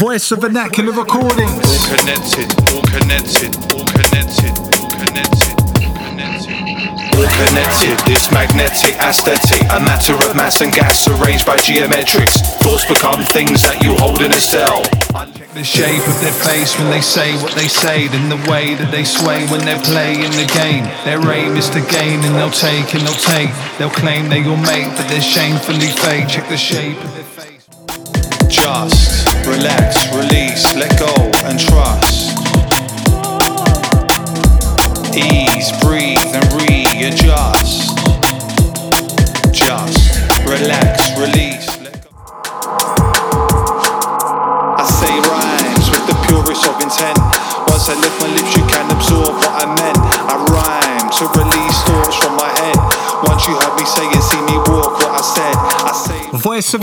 Voice of Vernacular Recordings. All connected, all connected, all connected, all connected, all connected. All connected, this magnetic aesthetic, a matter of mass and gas arranged by geometrics. Thoughts become things that you hold in a cell. The shape of their face when they say what they say, then the way that they sway when they're playing the game. Their aim is to gain, and they'll take and they'll take. They'll claim they will make, but they're shamefully fake. Check the shape of their face. Just relax, release, let go and trust. Ease, breathe and readjust. Just relax, release. I say rhymes with the purest of intent. Once I lift my lips, you can Once